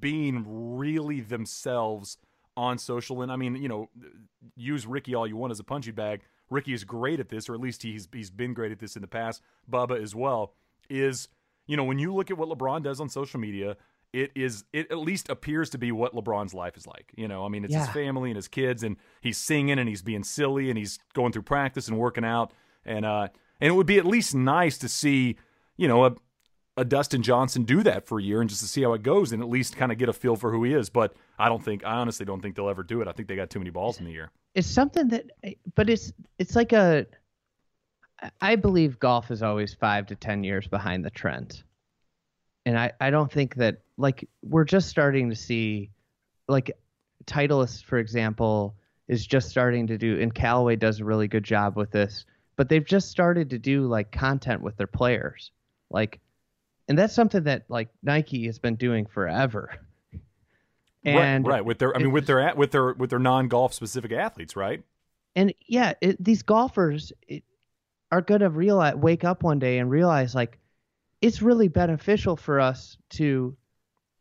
being really themselves on social. And I mean, you know, use Ricky all you want as a punching bag. Ricky is great at this, or at least he's he's been great at this in the past. Bubba as well is you know when you look at what LeBron does on social media, it is it at least appears to be what LeBron's life is like. You know, I mean, it's his family and his kids, and he's singing and he's being silly and he's going through practice and working out, and uh, and it would be at least nice to see, you know, a a Dustin Johnson do that for a year and just to see how it goes and at least kind of get a feel for who he is. But I don't think I honestly don't think they'll ever do it. I think they got too many balls in the year. it's something that but it's it's like a I believe golf is always five to ten years behind the trends. And I, I don't think that like we're just starting to see like Titleist, for example, is just starting to do and Callaway does a really good job with this, but they've just started to do like content with their players. Like and that's something that like Nike has been doing forever. And right, right with their I mean with their at- with their with their non golf specific athletes, right? and yeah, it, these golfers it, are going to realize, wake up one day and realize like it's really beneficial for us to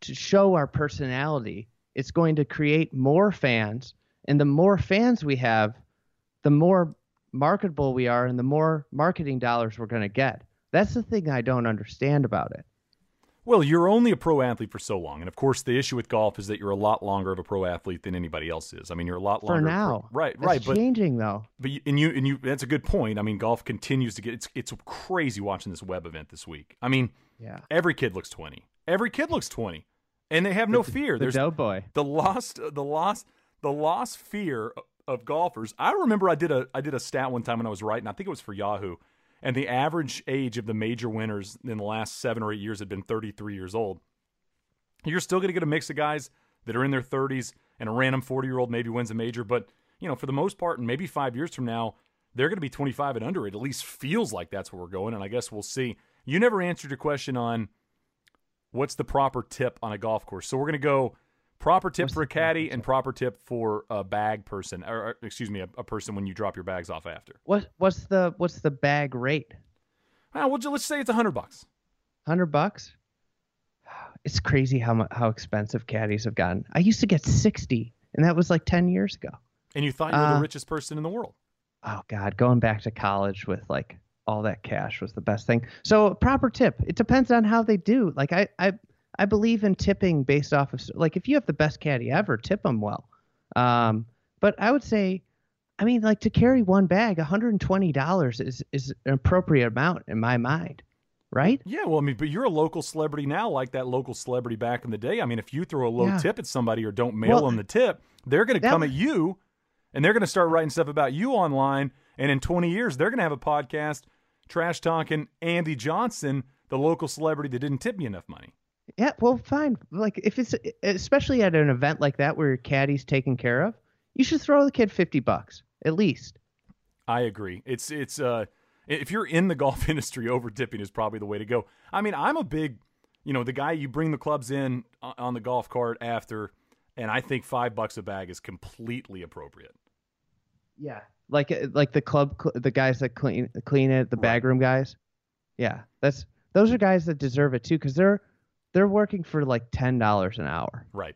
to show our personality. It's going to create more fans, and the more fans we have, the more marketable we are, and the more marketing dollars we're going to get. That's the thing I don't understand about it. Well, you're only a pro athlete for so long, and of course, the issue with golf is that you're a lot longer of a pro athlete than anybody else is. I mean, you're a lot longer For now, right, It's right, but changing though. But you, and you and you that's a good point. I mean, golf continues to get it's it's crazy watching this web event this week. I mean, Yeah, every kid looks 20. Every kid looks 20. And they have no fear. the There's doughboy. the lost the lost the lost fear of golfers. I remember I did a I did a stat one time when I was writing. I think it was for Yahoo. And the average age of the major winners in the last 7 or 8 years had been 33 years old. You're still going to get a mix of guys that are in their 30s and a random 40-year-old maybe wins a major, but you know, for the most part and maybe 5 years from now, they're going to be 25 and under. It at least feels like that's where we're going, and I guess we'll see. You never answered your question on what's the proper tip on a golf course. So we're going to go proper tip What's for a caddy and proper tip for a bag person, or, or, excuse me, a, a person when you drop your bags off after. What what's the what's the bag rate? Ah, well, let's say it's a hundred bucks. Hundred bucks. It's crazy how how expensive caddies have gotten. I used to get sixty, and that was like ten years ago. And you thought you were Uh, the richest person in the world. Oh God, going back to college with like all that cash was the best thing. So proper tip. It depends on how they do. Like I I I believe in tipping based off of like if you have the best caddy ever, tip them well. Um, but I would say, I mean, like to carry one bag, one hundred and twenty dollars is is an appropriate amount in my mind. right? Yeah, well, I mean, but you're a local celebrity now, like that local celebrity back in the day. I mean, if you throw a low Yeah. tip at somebody or don't mail Well, them the tip, they're going to come was- at you and they're going to start writing stuff about you online. And in 20 years, they're going to have a podcast trash talking Andy Johnson, the local celebrity that didn't tip me enough money. Yeah, well, fine. Like if it's especially at an event like that where your caddy's taken care of, you should throw the kid fifty bucks at least. I agree. It's it's uh if you're in the golf industry, over tipping is probably the way to go. I mean, I'm a big, you know, the guy you bring the clubs in on the golf cart after, and I think five bucks a bag is completely appropriate. Yeah, like like the club, the guys that clean clean it, the bag room guys. Yeah, that's those are guys that deserve it too because they're they're working for like ten dollars an hour. Right.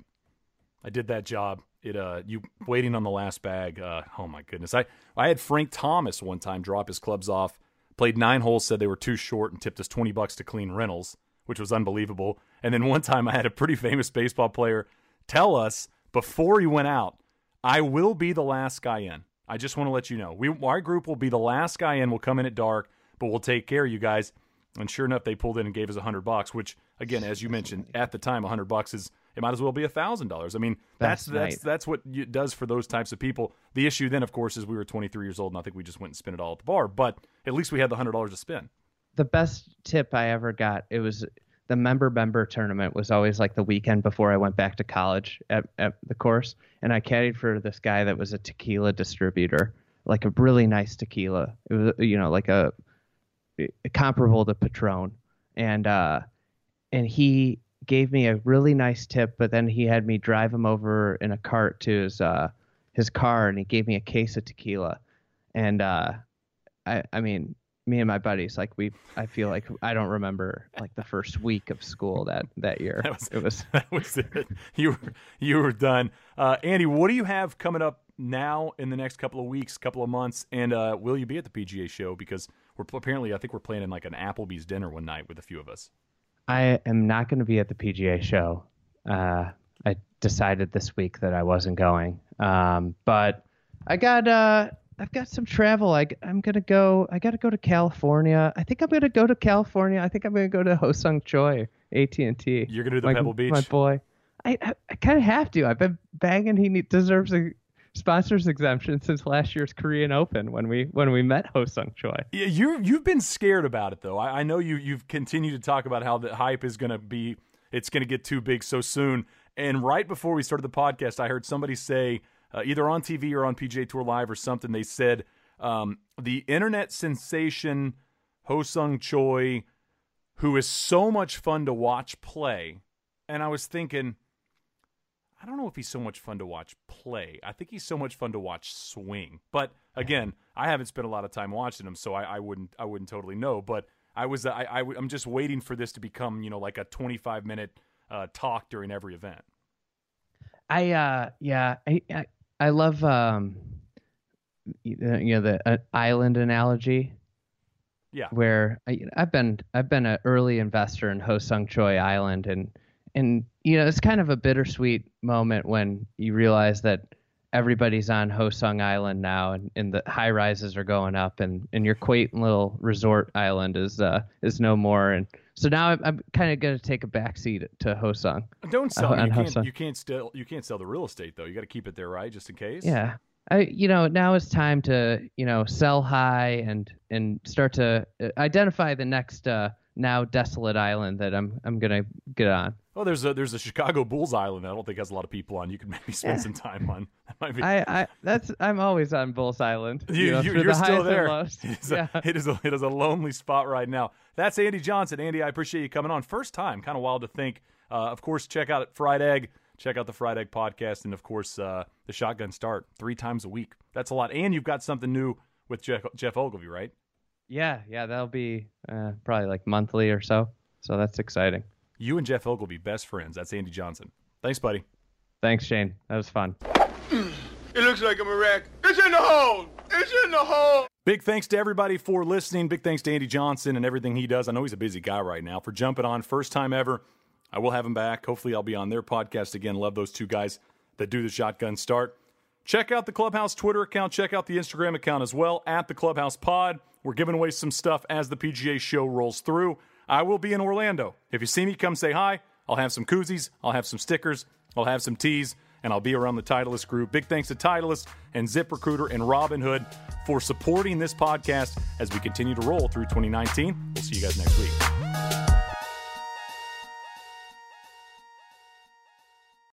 I did that job. It uh you waiting on the last bag. Uh oh my goodness. I I had Frank Thomas one time drop his clubs off, played nine holes, said they were too short and tipped us twenty bucks to clean rentals, which was unbelievable. And then one time I had a pretty famous baseball player tell us before he went out, I will be the last guy in. I just want to let you know. We our group will be the last guy in. We'll come in at dark, but we'll take care of you guys. And sure enough, they pulled in and gave us a hundred bucks, which again, as you mentioned, at the time, a hundred bucks is it might as well be a thousand dollars. I mean, that's that's night. that's what it does for those types of people. The issue then, of course, is we were 23 years old, and I think we just went and spent it all at the bar. But at least we had the hundred dollars to spend. The best tip I ever got it was the member member tournament was always like the weekend before I went back to college at, at the course, and I caddied for this guy that was a tequila distributor, like a really nice tequila. It was you know like a comparable to Patron, and uh, and he gave me a really nice tip, but then he had me drive him over in a cart to his uh, his car, and he gave me a case of tequila, and uh, I I mean me and my buddies like we I feel like I don't remember like the first week of school that that year. That was- it was that was it. You were you were done. Uh, Andy, what do you have coming up now in the next couple of weeks, couple of months, and uh, will you be at the PGA show? Because we're apparently, I think we're planning like an Applebee's dinner one night with a few of us. I am not going to be at the PGA show. Uh, I decided this week that I wasn't going. Um, but I got uh, I've got some travel. I, I'm gonna go. I got to go to California. I think I'm gonna go to California. I think I'm gonna go to Hosung Choi, AT and T. You're gonna do the my, Pebble Beach? My boy. I I, I kind of have to. I've been banging. He need, deserves a sponsors exemption since last year's Korean Open when we when we met Hosung Choi. Yeah, you you've been scared about it though. I, I know you you've continued to talk about how the hype is going to be. It's going to get too big so soon. And right before we started the podcast, I heard somebody say uh, either on TV or on PGA Tour Live or something. They said um, the internet sensation Hosung Choi, who is so much fun to watch play, and I was thinking. I don't know if he's so much fun to watch play. I think he's so much fun to watch swing. But again, I haven't spent a lot of time watching him, so I, I wouldn't I wouldn't totally know. But I was I, I am just waiting for this to become you know like a 25 minute uh, talk during every event. I uh yeah I, I love um you know the uh, island analogy Yeah, where I, I've been I've been an early investor in Ho Hosung Choi Island and and you know it's kind of a bittersweet moment when you realize that everybody's on Ho Hosung Island now and, and the high rises are going up and, and your quaint little resort island is uh is no more. And so now I'm, I'm kind of going to take a backseat to Hosung. don't sell. Oh, you can't you can't still you can't sell the real estate though. You got to keep it there, right? Just in case. Yeah. I, you know, now it's time to, you know, sell high and and start to uh, identify the next uh, now desolate island that I'm I'm gonna get on. Oh, there's a there's a Chicago Bulls Island. that I don't think has a lot of people on. You could maybe spend Yeah. some time on. That might be. I, I that's I'm always on Bulls Island. You, know, you, are the still there. It is, Yeah. a, it, is a, it is a lonely spot right now. That's Andy Johnson. Andy, I appreciate you coming on. First time, kind of wild to think. Uh, of course, check out Fried Egg. Check out the Fried Egg podcast, and of course, uh, the Shotgun Start three times a week. That's a lot. And you've got something new with Geoff, Geoff Ogilvy, right? yeah, yeah, that'll be uh, probably like monthly or so. So that's exciting. You and Geoff Ogilvy, best friends. That's Andy Johnson. Thanks, buddy. Thanks, Shane. That was fun. It looks like I'm a wreck. It's in the hole. It's in the hole. Big thanks to everybody for listening. Big thanks to Andy Johnson and everything he does. I know he's a busy guy right now for jumping on first time ever. I will have him back. Hopefully, I'll be on their podcast again. Love those two guys that do the shotgun start. Check out the Clubhouse Twitter account. Check out the Instagram account as well at the Clubhouse Pod. We're giving away some stuff as the PGA show rolls through. I will be in Orlando. If you see me, come say hi. I'll have some koozies, I'll have some stickers, I'll have some tees, and I'll be around the Titleist group. Big thanks to Titleist and ZipRecruiter and Robinhood for supporting this podcast as we continue to roll through 2019. We'll see you guys next week.